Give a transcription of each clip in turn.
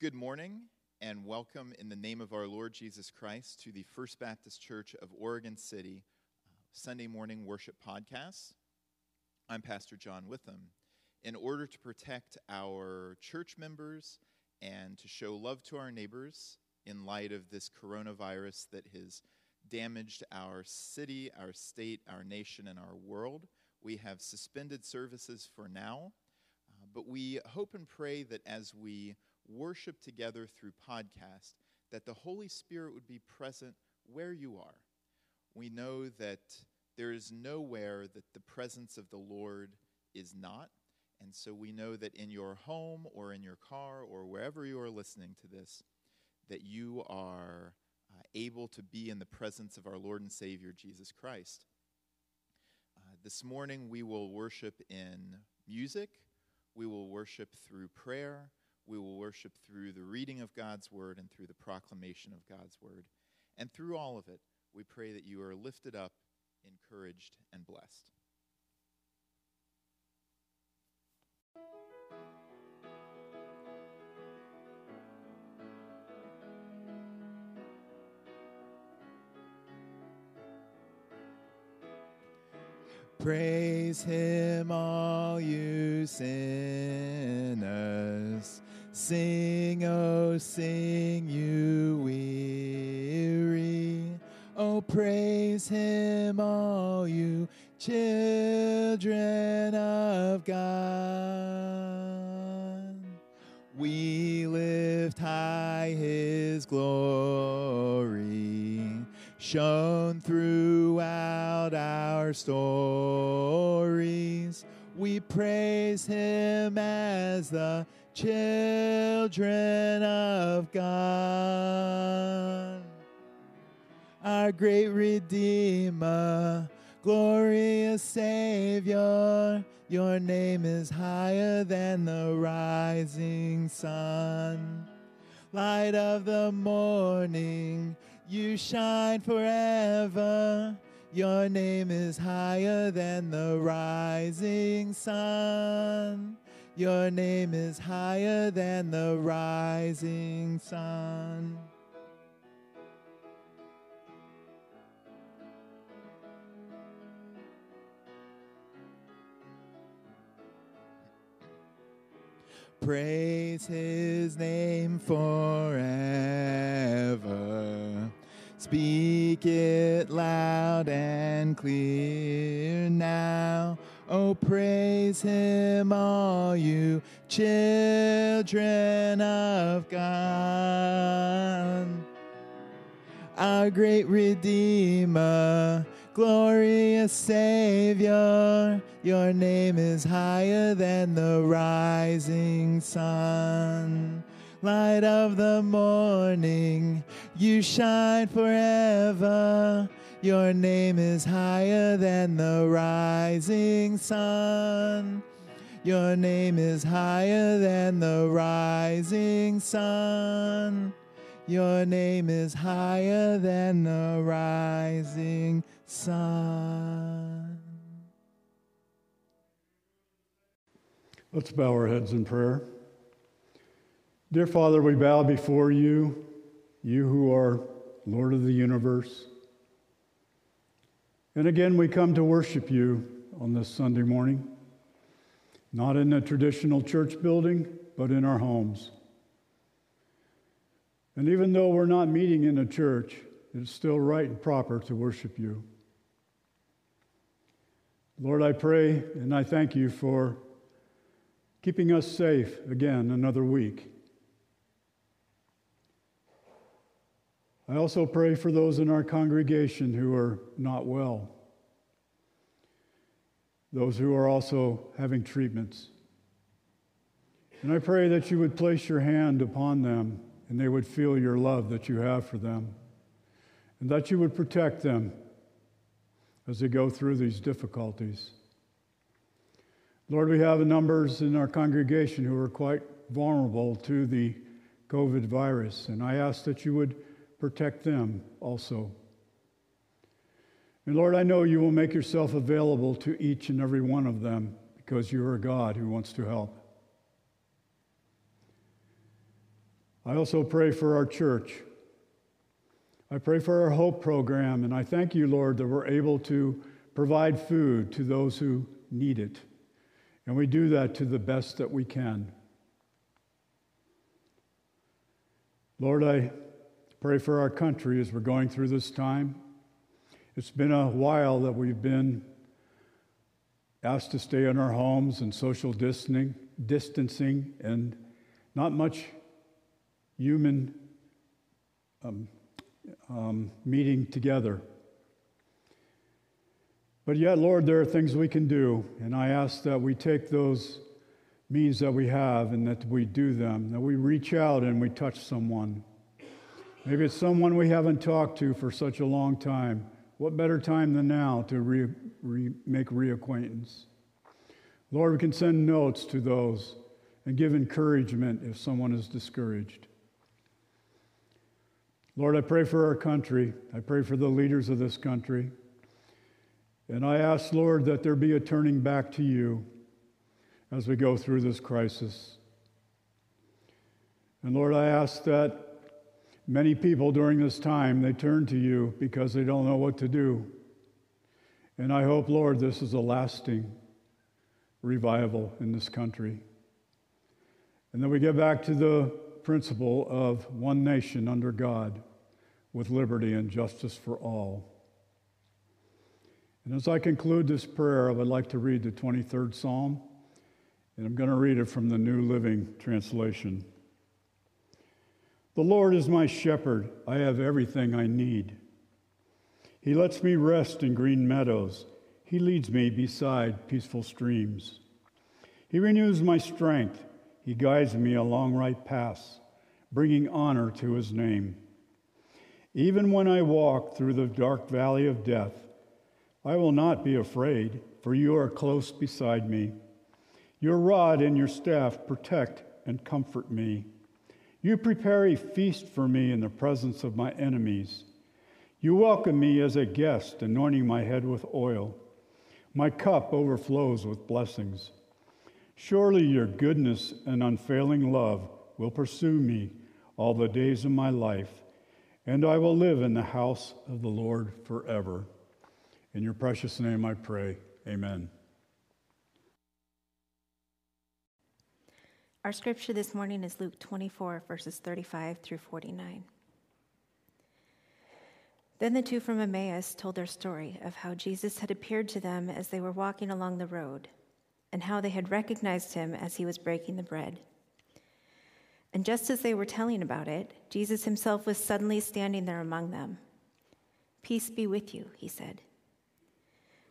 Good morning and welcome in the name of our Lord Jesus Christ to the First Baptist Church of Oregon City uh, Sunday morning worship podcast. I'm Pastor John Witham. In order to protect our church members and to show love to our neighbors in light of this coronavirus that has damaged our city, our state, our nation, and our world, we have suspended services for now. Uh, but we hope and pray that as we worship together through podcast, that the Holy Spirit would be present where you are. We know that there is nowhere that the presence of the Lord is not. And so we know that in your home or in your car or wherever you are listening to this, that you are uh, able to be in the presence of our Lord and Savior Jesus Christ. Uh, this morning we will worship in music, we will worship through prayer, we will worship through the reading of God's word and through the proclamation of God's word. And through all of it, we pray that you are lifted up, encouraged, and blessed. Praise him, all you sinners. Sing, oh, sing, you weary. Oh, praise him, all you children of God. We lift high his glory, shown throughout our stories. We praise him as the children of God. Our great Redeemer, glorious Savior, your name is higher than the rising sun. Light of the morning, you shine forever. Your name is higher than the rising sun. Your name is higher than the rising sun. Praise his name forever. Speak it loud and clear now. Oh, praise him, all you children of God. Our great Redeemer, glorious Savior, your name is higher than the rising sun. Light of the morning, you shine forever. Your name is higher than the rising sun. Your name is higher than the rising sun. Your name is higher than the rising sun. Let's bow our heads in prayer. Dear Father, we bow before you, you who are Lord of the universe. And again, we come to worship you on this Sunday morning, not in a traditional church building, but in our homes. And even though we're not meeting in a church, it's still right and proper to worship you. Lord, I pray and I thank you for keeping us safe again another week. I also pray for those in our congregation who are not well, those who are also having treatments. And I pray that you would place your hand upon them and they would feel your love that you have for them, and that you would protect them as they go through these difficulties. Lord, we have numbers in our congregation who are quite vulnerable to the COVID virus, and I ask that you would protect them also. And Lord, I know you will make yourself available to each and every one of them because you're a God who wants to help. I also pray for our church. I pray for our Hope program, and I thank you, Lord, that we're able to provide food to those who need it. And we do that to the best that we can. Lord, I pray for our country as we're going through this time. It's been a while that we've been asked to stay in our homes and social distancing, distancing and not much human um, um, meeting together. But yet, Lord, there are things we can do, and I ask that we take those means that we have and that we do them, that we reach out and we touch someone. Maybe it's someone we haven't talked to for such a long time. What better time than now to re, re, make reacquaintance? Lord, we can send notes to those and give encouragement if someone is discouraged. Lord, I pray for our country. I pray for the leaders of this country. And I ask, Lord, that there be a turning back to you as we go through this crisis. And Lord, I ask that many people during this time they turn to you because they don't know what to do. And I hope, Lord, this is a lasting revival in this country. And then we get back to the principle of one nation under God with liberty and justice for all. And as I conclude this prayer, I would like to read the 23rd Psalm, and I'm going to read it from the New Living Translation. The Lord is my shepherd, I have everything I need. He lets me rest in green meadows, He leads me beside peaceful streams. He renews my strength, He guides me along right paths, bringing honor to His name. Even when I walk through the dark valley of death, I will not be afraid, for you are close beside me. Your rod and your staff protect and comfort me. You prepare a feast for me in the presence of my enemies. You welcome me as a guest, anointing my head with oil. My cup overflows with blessings. Surely your goodness and unfailing love will pursue me all the days of my life, and I will live in the house of the Lord forever. In your precious name I pray. Amen. Our scripture this morning is Luke 24, verses 35 through 49. Then the two from Emmaus told their story of how Jesus had appeared to them as they were walking along the road, and how they had recognized him as he was breaking the bread. And just as they were telling about it, Jesus himself was suddenly standing there among them. Peace be with you, he said.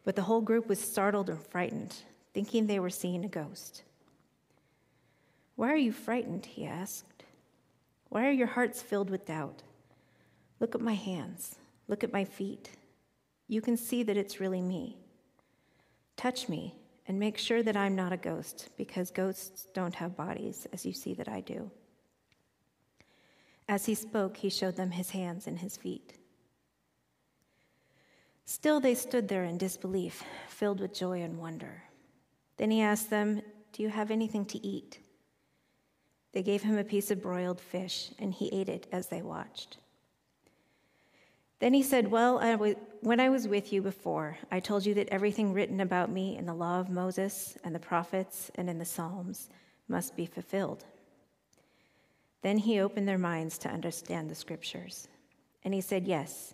But the whole group was startled and frightened, thinking they were seeing a ghost. Why are you frightened? he asked. Why are your hearts filled with doubt? Look at my hands. Look at my feet. You can see that it's really me. Touch me and make sure that I'm not a ghost, because ghosts don't have bodies, as you see that I do. As he spoke, he showed them his hands and his feet. Still, they stood there in disbelief, filled with joy and wonder. Then he asked them, Do you have anything to eat? They gave him a piece of broiled fish, and he ate it as they watched. Then he said, Well, I w- when I was with you before, I told you that everything written about me in the law of Moses and the prophets and in the Psalms must be fulfilled. Then he opened their minds to understand the scriptures. And he said, Yes.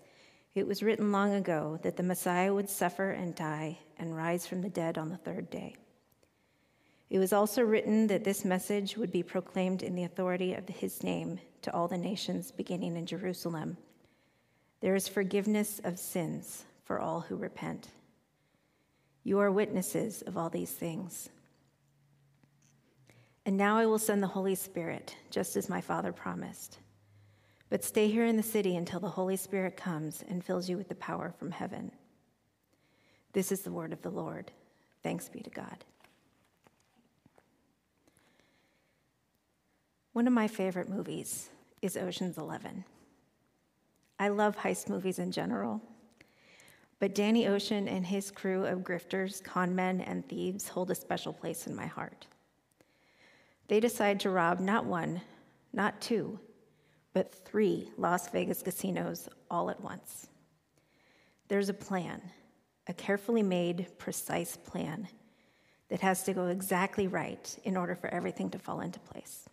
It was written long ago that the Messiah would suffer and die and rise from the dead on the third day. It was also written that this message would be proclaimed in the authority of his name to all the nations, beginning in Jerusalem. There is forgiveness of sins for all who repent. You are witnesses of all these things. And now I will send the Holy Spirit, just as my Father promised. But stay here in the city until the Holy Spirit comes and fills you with the power from heaven. This is the word of the Lord. Thanks be to God. One of my favorite movies is Ocean's Eleven. I love heist movies in general, but Danny Ocean and his crew of grifters, conmen, and thieves hold a special place in my heart. They decide to rob not one, not two, but three Las Vegas casinos all at once. There's a plan, a carefully made, precise plan that has to go exactly right in order for everything to fall into place.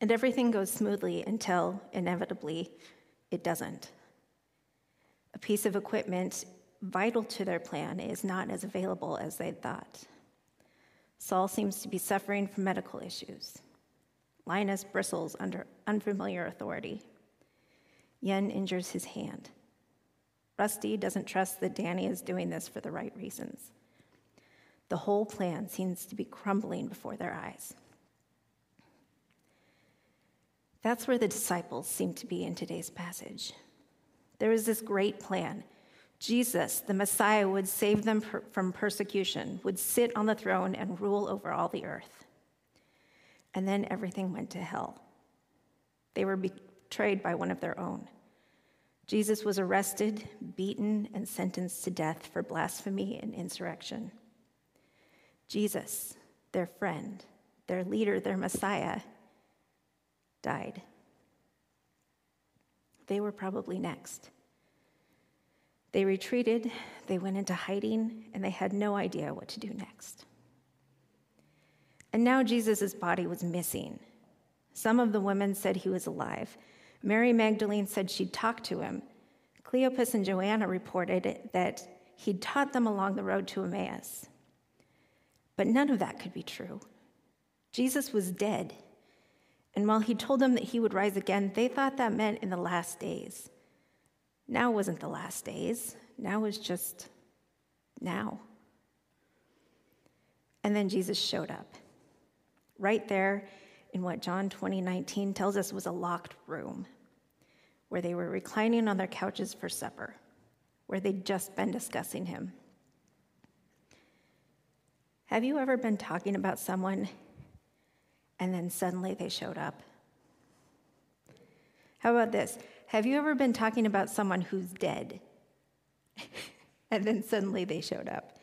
And everything goes smoothly until, inevitably, it doesn't. A piece of equipment vital to their plan is not as available as they'd thought. Saul seems to be suffering from medical issues. Linus bristles under unfamiliar authority. Yen injures his hand. Rusty doesn't trust that Danny is doing this for the right reasons. The whole plan seems to be crumbling before their eyes. That's where the disciples seem to be in today's passage. There is this great plan. Jesus, the Messiah, would save them per- from persecution, would sit on the throne and rule over all the earth. And then everything went to hell. They were betrayed by one of their own. Jesus was arrested, beaten, and sentenced to death for blasphemy and insurrection. Jesus, their friend, their leader, their Messiah, died. They were probably next. They retreated, they went into hiding, and they had no idea what to do next. And now Jesus' body was missing. Some of the women said he was alive. Mary Magdalene said she'd talked to him. Cleopas and Joanna reported that he'd taught them along the road to Emmaus. But none of that could be true. Jesus was dead. And while he told them that he would rise again, they thought that meant in the last days. Now wasn't the last days, now was just now. And then Jesus showed up. Right there in what John 2019 tells us was a locked room where they were reclining on their couches for supper, where they'd just been discussing him. Have you ever been talking about someone and then suddenly they showed up? How about this? Have you ever been talking about someone who's dead and then suddenly they showed up?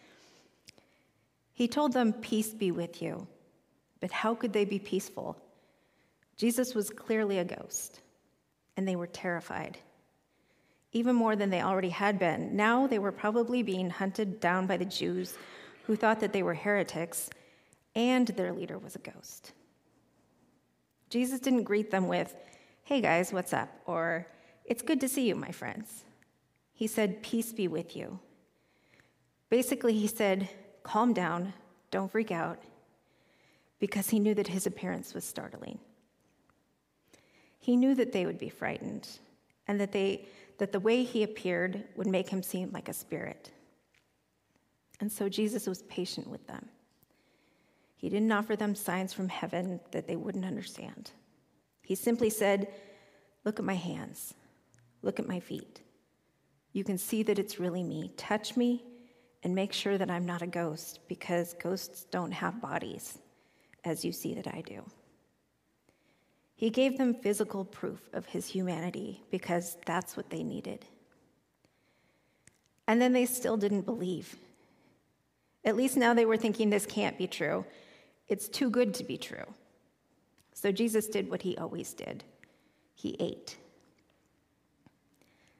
He told them, Peace be with you. But how could they be peaceful? Jesus was clearly a ghost, and they were terrified. Even more than they already had been. Now they were probably being hunted down by the Jews who thought that they were heretics, and their leader was a ghost. Jesus didn't greet them with, Hey guys, what's up? or It's good to see you, my friends. He said, Peace be with you. Basically, he said, Calm down, don't freak out, because he knew that his appearance was startling. He knew that they would be frightened and that, they, that the way he appeared would make him seem like a spirit. And so Jesus was patient with them. He didn't offer them signs from heaven that they wouldn't understand. He simply said, Look at my hands, look at my feet. You can see that it's really me. Touch me and make sure that I'm not a ghost because ghosts don't have bodies, as you see that I do. He gave them physical proof of his humanity because that's what they needed. And then they still didn't believe. At least now they were thinking this can't be true. It's too good to be true. So Jesus did what he always did he ate.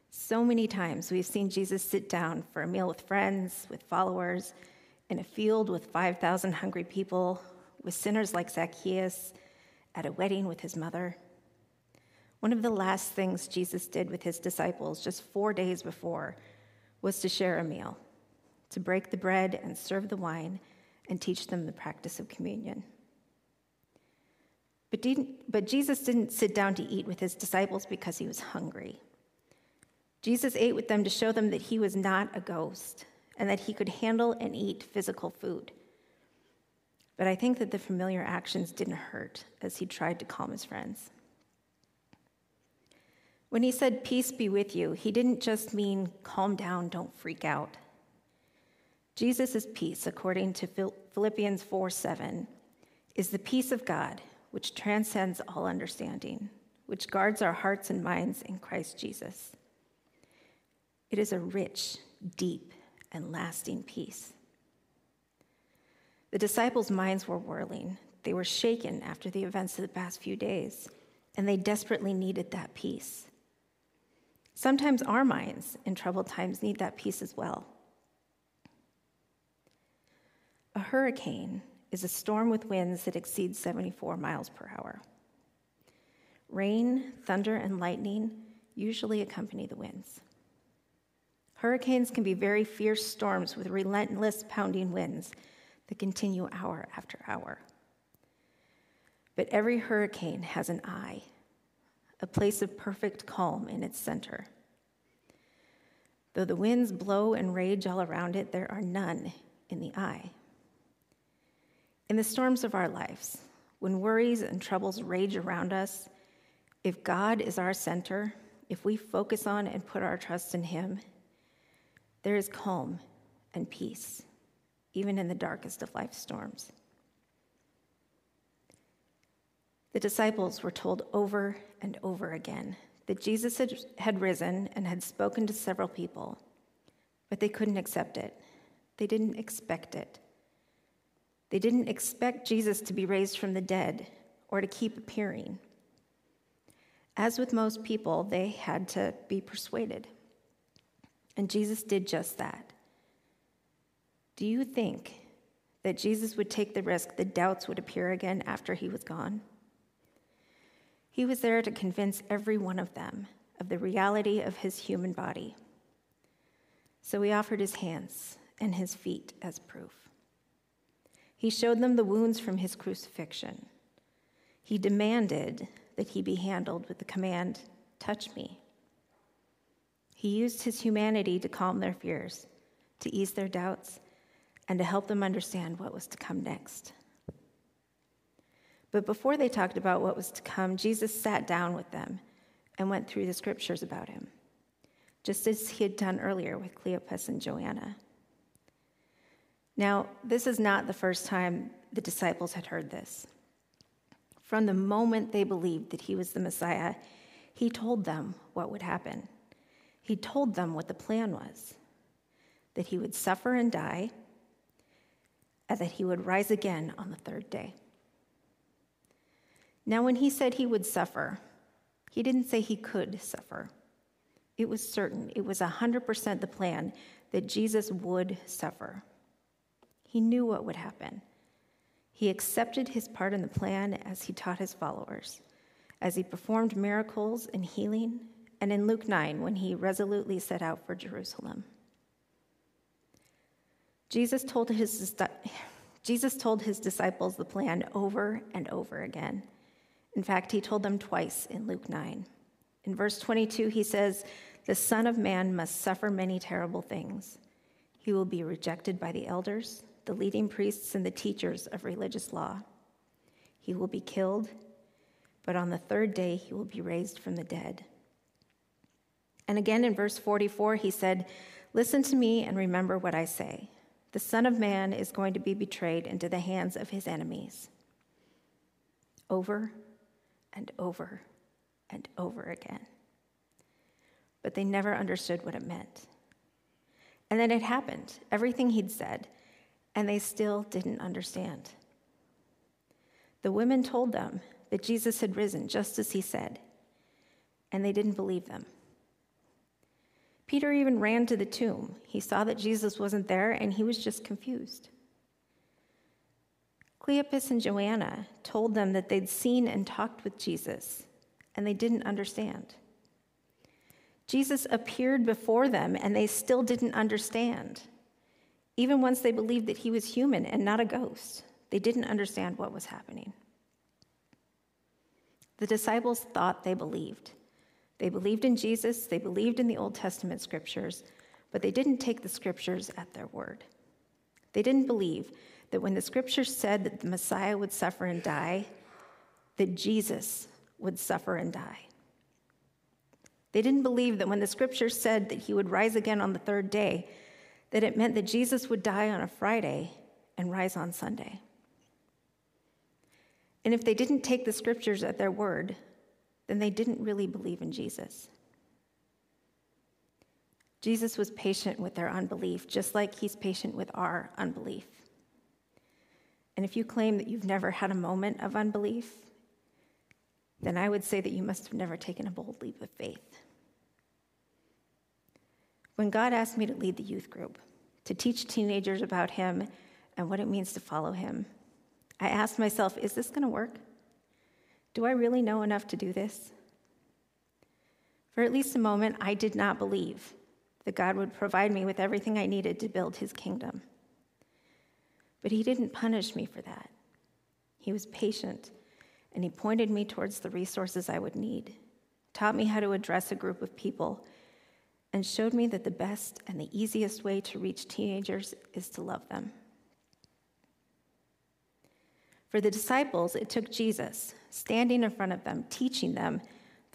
So many times we've seen Jesus sit down for a meal with friends, with followers, in a field with 5,000 hungry people, with sinners like Zacchaeus, at a wedding with his mother. One of the last things Jesus did with his disciples just four days before was to share a meal to break the bread and serve the wine and teach them the practice of communion. But, but Jesus didn't sit down to eat with his disciples because he was hungry. Jesus ate with them to show them that he was not a ghost and that he could handle and eat physical food. But I think that the familiar actions didn't hurt as he tried to calm his friends. When he said, Peace be with you, he didn't just mean calm down, don't freak out. Jesus' peace, according to Philippians 4 7, is the peace of God which transcends all understanding, which guards our hearts and minds in Christ Jesus. It is a rich, deep, and lasting peace. The disciples' minds were whirling. They were shaken after the events of the past few days. and they desperately needed that peace. Sometimes our minds in troubled times need that peace as well. A hurricane is a storm with winds that exceed 74 miles per hour. Rain, thunder, and lightning usually accompany the winds. Hurricanes can be very fierce storms with relentless pounding winds that continue hour after hour. But every hurricane has an eye, a place of perfect calm in its center. Though the winds blow and rage all around it, there are none in the eye. In the storms of our lives, when worries and troubles rage around us, if God is our center, if we focus on and put our trust in Him, there is calm and peace, even in the darkest of life's storms. The disciples were told over and over again that Jesus had, risen and had spoken to several people, but they couldn't accept it. They didn't expect it. They didn't expect Jesus to be raised from the dead or to keep appearing. As with most people, they had to be persuaded. And Jesus did just that. Do you think that Jesus would take the risk that doubts would appear again after he was gone? He was there to convince every one of them of the reality of his human body. So he offered his hands and his feet as proof. He showed them the wounds from his crucifixion. He demanded that he be handled with the command, Touch me. He used his humanity to calm their fears, to ease their doubts, and to help them understand what was to come next. But before they talked about what was to come, Jesus sat down with them and went through the scriptures about him, just as he had done earlier with Cleopas and Joanna. Now, this is not the first time the disciples had heard this. From the moment they believed that he was the Messiah, he told them what would happen. He told them what the plan was that he would suffer and die, and that he would rise again on the third day. Now, when he said he would suffer, he didn't say he could suffer. It was certain, it was 100% the plan that Jesus would suffer. He knew what would happen. He accepted his part in the plan as he taught his followers, as he performed miracles and healing, and in Luke 9 when he resolutely set out for Jerusalem. Jesus told his, Jesus told his disciples the plan over and over again. In fact, he told them twice in Luke 9. In verse 22, he says, The Son of Man must suffer many terrible things. He will be rejected by the elders the leading priests and the teachers of religious law. He will be killed, but on the third day he will be raised from the dead. And again in verse 44, he said, Listen to me and remember what I say. The Son of Man is going to be betrayed into the hands of his enemies. Over and over and over again. But they never understood what it meant. And then it happened. Everything he'd said, and they still didn't understand. The women told them that Jesus had risen just as he said, and they didn't believe them. Peter even ran to the tomb. He saw that Jesus wasn't there, and he was just confused. Cleopas and Joanna told them that they'd seen and talked with Jesus, and they didn't understand. Jesus appeared before them, and they still didn't understand. Even once they believed that he was human and not a ghost, they didn't understand what was happening. The disciples thought they believed. They believed in Jesus, they believed in the Old Testament scriptures, but they didn't take the scriptures at their word. They didn't believe that when the scriptures said that the Messiah would suffer and die, that Jesus would suffer and die. They didn't believe that when the scriptures said that he would rise again on the third day, that it meant that Jesus would die on a Friday and rise on Sunday. And if they didn't take the scriptures at their word, then they didn't really believe in Jesus. Jesus was patient with their unbelief, just like he's patient with our unbelief. And if you claim that you've never had a moment of unbelief, then I would say that you must have never taken a bold leap of faith. When God asked me to lead the youth group, to teach teenagers about Him and what it means to follow Him, I asked myself, is this going to work? Do I really know enough to do this? For at least a moment, I did not believe that God would provide me with everything I needed to build His kingdom. But He didn't punish me for that. He was patient, and He pointed me towards the resources I would need, taught me how to address a group of people and showed me that the best and the easiest way to reach teenagers is to love them. For the disciples, it took Jesus standing in front of them, teaching them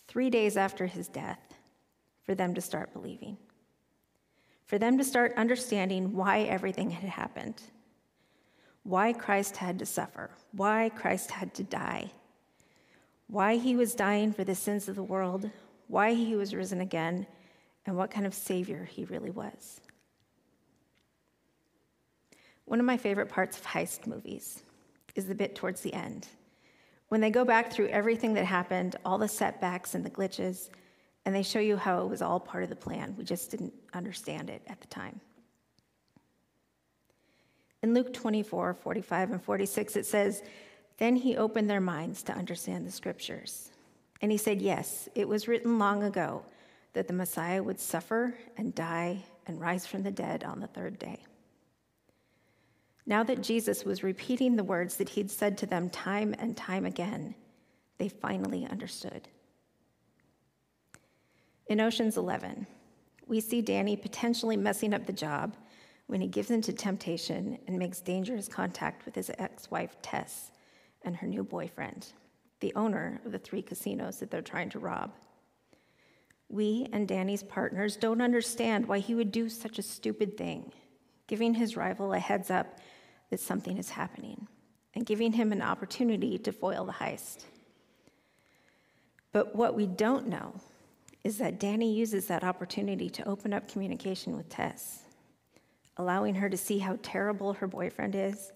three days after his death, for them to start believing, for them to start understanding why everything had happened, why Christ had to suffer, why Christ had to die, why he was dying for the sins of the world, why he was risen again and what kind of Savior he really was. One of my favorite parts of heist movies is the bit towards the end. When they go back through everything that happened, all the setbacks and the glitches, and they show you how it was all part of the plan. We just didn't understand it at the time. In Luke 24, 45, and 46, it says, Then he opened their minds to understand the scriptures. And he said, Yes, it was written long ago that the Messiah would suffer and die and rise from the dead on the third day. Now that Jesus was repeating the words that he'd said to them time and time again, they finally understood. In Ocean's 11, we see Danny potentially messing up the job when he gives in to temptation and makes dangerous contact with his ex wife, Tess, and her new boyfriend, the owner of the three casinos that they're trying to rob. We and Danny's partners don't understand why he would do such a stupid thing, giving his rival a heads up that something is happening and giving him an opportunity to foil the heist. But what we don't know is that Danny uses that opportunity to open up communication with Tess, allowing her to see how terrible her boyfriend is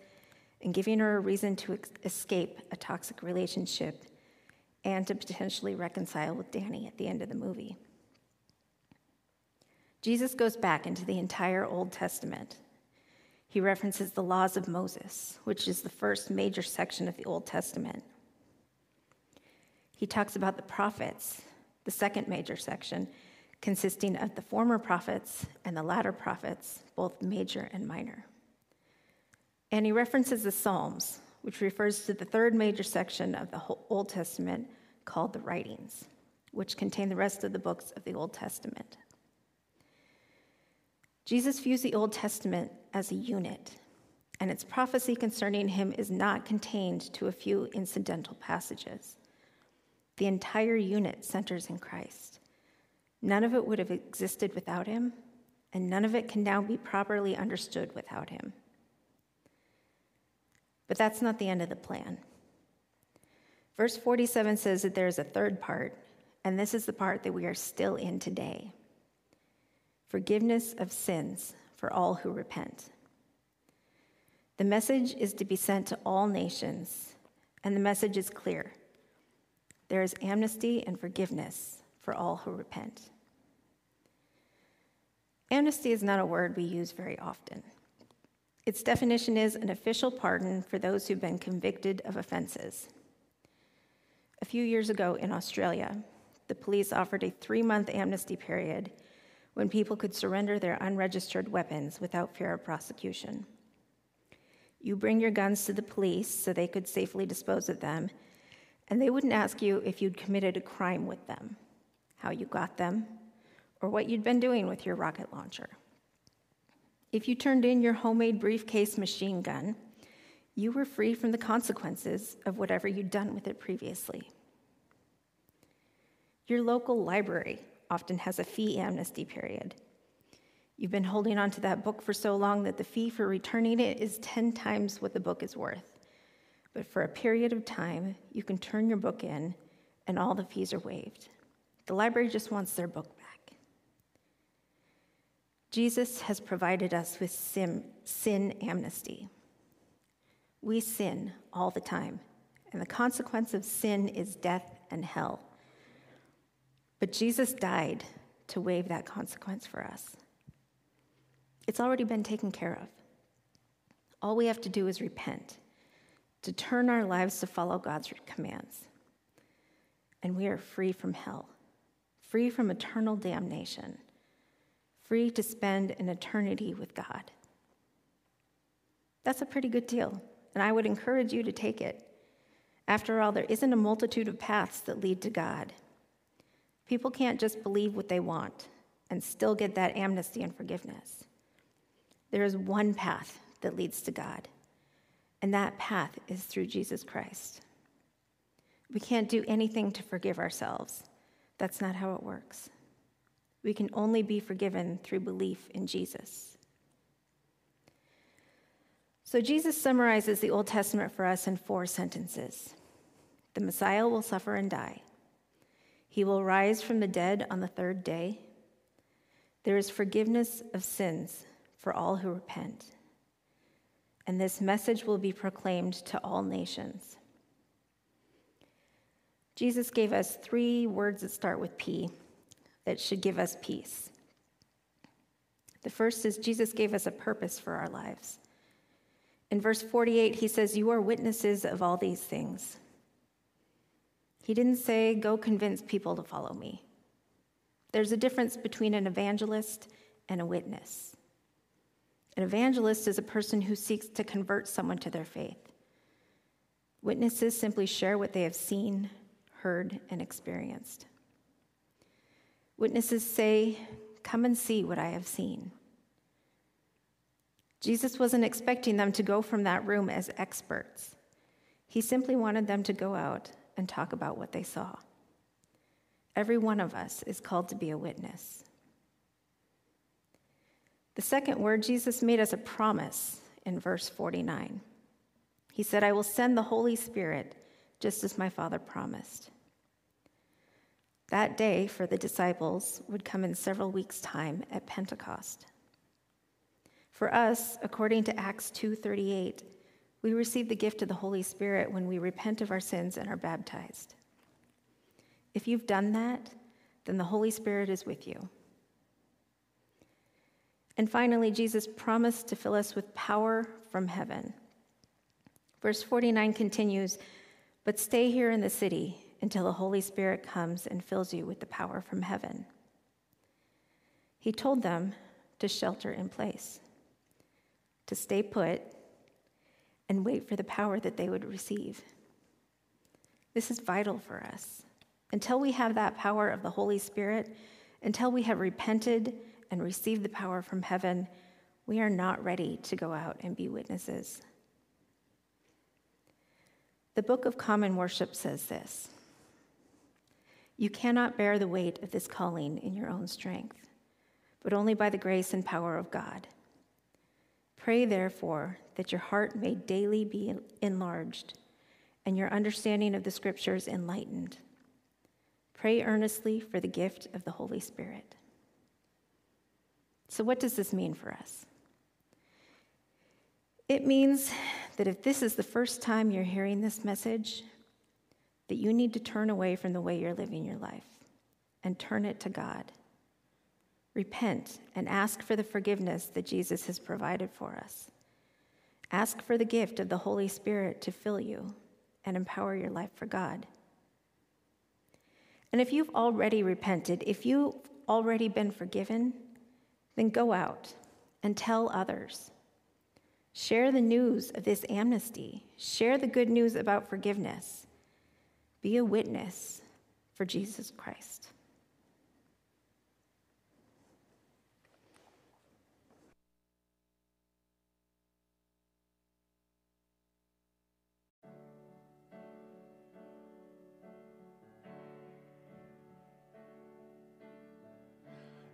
and giving her a reason to escape a toxic relationship and to potentially reconcile with Danny at the end of the movie. Jesus goes back into the entire Old Testament. He references the laws of Moses, which is the first major section of the Old Testament. He talks about the prophets, the second major section, consisting of the former prophets and the latter prophets, both major and minor. And he references the Psalms, which refers to the third major section of the Old Testament called the Writings, which contain the rest of the books of the Old Testament. Jesus views the Old Testament as a unit, and its prophecy concerning him is not contained to a few incidental passages. The entire unit centers in Christ. None of it would have existed without him, and none of it can now be properly understood without him. But that's not the end of the plan. Verse 47 says that there is a third part, and this is the part that we are still in today forgiveness of sins for all who repent. The message is to be sent to all nations, and the message is clear there is amnesty and forgiveness for all who repent. Amnesty is not a word we use very often. Its definition is an official pardon for those who've been convicted of offenses. A few years ago in Australia, the police offered a three month amnesty period when people could surrender their unregistered weapons without fear of prosecution. You bring your guns to the police so they could safely dispose of them, and they wouldn't ask you if you'd committed a crime with them, how you got them, or what you'd been doing with your rocket launcher. If you turned in your homemade briefcase machine gun, you were free from the consequences of whatever you'd done with it previously. Your local library often has a fee amnesty period. You've been holding on to that book for so long that the fee for returning it is 10 times what the book is worth. But for a period of time, you can turn your book in and all the fees are waived. The library just wants their book. Jesus has provided us with sin, sin amnesty. We sin all the time, and the consequence of sin is death and hell. But Jesus died to waive that consequence for us. It's already been taken care of. All we have to do is repent, to turn our lives to follow God's commands. And we are free from hell, free from eternal damnation, free to spend an eternity with God. That's a pretty good deal, and I would encourage you to take it. After all, there isn't a multitude of paths that lead to God. People can't just believe what they want and still get that amnesty and forgiveness. There is one path that leads to God, and that path is through Jesus Christ. We can't do anything to forgive ourselves. That's not how it works. We can only be forgiven through belief in Jesus. So Jesus summarizes the Old Testament for us in four sentences The Messiah will suffer and die. He will rise from the dead on the third day. There is forgiveness of sins for all who repent. And this message will be proclaimed to all nations. Jesus gave us three words that start with P that should give us peace. The first is Jesus gave us a purpose for our lives. In verse 48, he says, You are witnesses of all these things. He didn't say, Go convince people to follow me. There's a difference between an evangelist and a witness. An evangelist is a person who seeks to convert someone to their faith. Witnesses simply share what they have seen, heard, and experienced. Witnesses say, Come and see what I have seen. Jesus wasn't expecting them to go from that room as experts. He simply wanted them to go out and talk about what they saw. Every one of us is called to be a witness. The second word, Jesus made us a promise in verse 49. He said, I will send the Holy Spirit just as my Father promised. That day for the disciples would come in several weeks' time at Pentecost. For us, according to Acts 2:38, we receive the gift of the Holy Spirit when we repent of our sins and are baptized. If you've done that, then the Holy Spirit is with you. And finally, Jesus promised to fill us with power from heaven. Verse 49 continues But stay here in the city until the Holy Spirit comes and fills you with the power from heaven. He told them to shelter in place, to stay put and wait for the power that they would receive. This is vital for us. Until we have that power of the Holy Spirit, until we have repented and received the power from heaven, we are not ready to go out and be witnesses. The Book of Common Worship says this You cannot bear the weight of this calling in your own strength, but only by the grace and power of God. Pray, therefore, that your heart may daily be enlarged and your understanding of the scriptures enlightened. Pray earnestly for the gift of the Holy Spirit. So, what does this mean for us? It means that if this is the first time you're hearing this message, that you need to turn away from the way you're living your life and turn it to God. Repent and ask for the forgiveness that Jesus has provided for us. Ask for the gift of the Holy Spirit to fill you and empower your life for God. And if you've already repented, if you've already been forgiven, then go out and tell others. Share the news of this amnesty. Share the good news about forgiveness. Be a witness for Jesus Christ.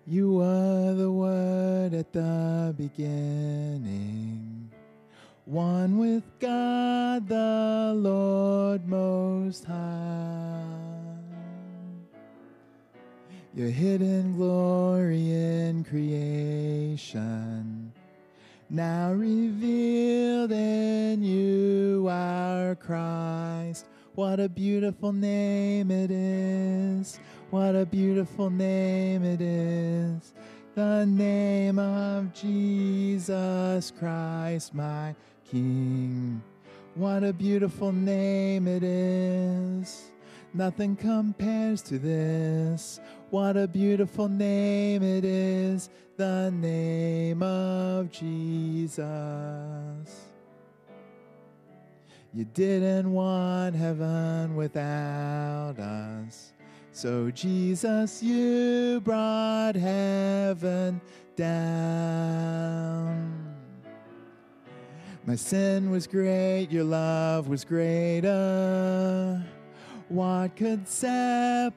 You are the Word at the beginning, one with God the Lord Most High. Your hidden glory in creation, now revealed in you, our Christ What a beautiful name it is. What a beautiful name it is. The name of Jesus Christ, my King. What a beautiful name it is. Nothing compares to this. What a beautiful name it is. The name of Jesus. You didn't want heaven without us. So, Jesus, you brought heaven down. My sin was great, your love was greater. What could separate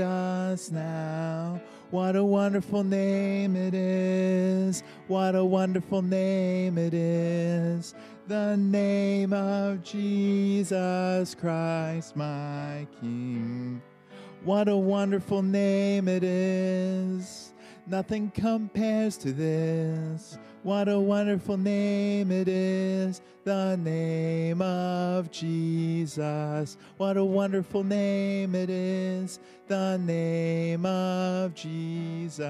us now? What a wonderful name it is. What a wonderful name it is. The name of Jesus Christ, my King. What a wonderful name it is. Nothing compares to this. What a wonderful name it is, the name of Jesus. What a wonderful name it is, the name of Jesus.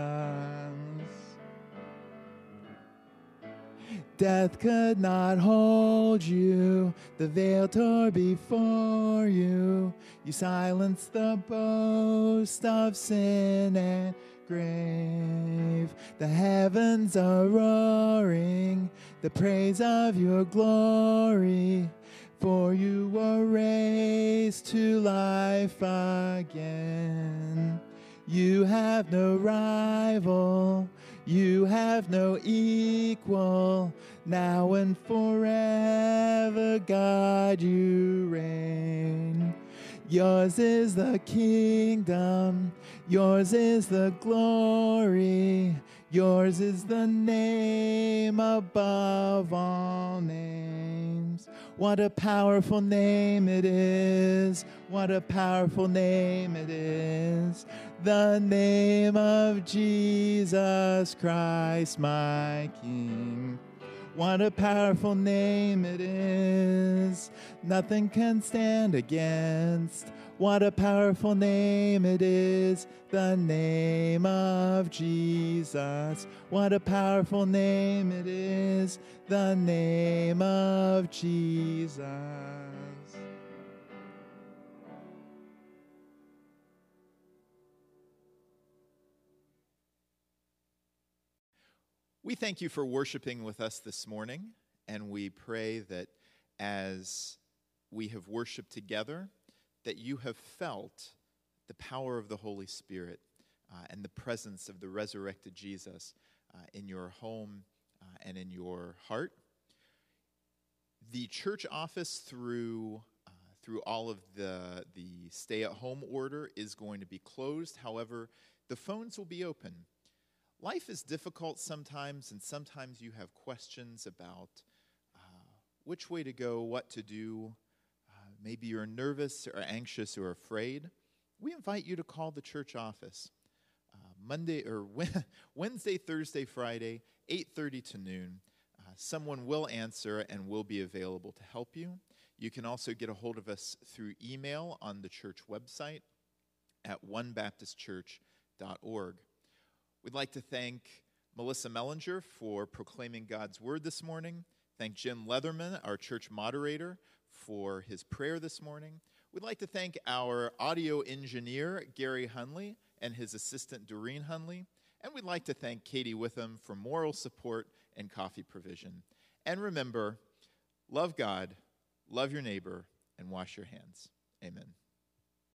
Death could not hold you, the veil tore before you. You silenced the boast of sin and grave. The heavens are roaring the praise of your glory, for you were raised to life again. You have no rival, you have no equal. Now and forever, God, you reign. Yours is the kingdom, yours is the glory, yours is the name above all names. What a powerful name it is! What a powerful name it is! The name of Jesus Christ, my King. What a powerful name it is. Nothing can stand against. What a powerful name it is. The name of Jesus. What a powerful name it is. The name of Jesus. We thank you for worshiping with us this morning, and we pray that as we have worshiped together, that you have felt the power of the Holy Spirit uh, and the presence of the resurrected Jesus uh, in your home uh, and in your heart. The church office, through uh, through all of the the stay at home order, is going to be closed. However, the phones will be open life is difficult sometimes, and sometimes you have questions about uh, which way to go, what to do. Uh, maybe you're nervous or anxious or afraid. We invite you to call the church office uh, Monday or Wednesday, Thursday, Friday, 8:30 to noon. Uh, someone will answer and will be available to help you. You can also get a hold of us through email on the church website at onebaptistchurch.org. We'd like to thank Melissa Mellinger for proclaiming God's word this morning. Thank Jim Leatherman, our church moderator, for his prayer this morning. We'd like to thank our audio engineer, Gary Hunley, and his assistant, Doreen Hunley. And we'd like to thank Katie Witham for moral support and coffee provision. And remember, love God, love your neighbor, and wash your hands. Amen.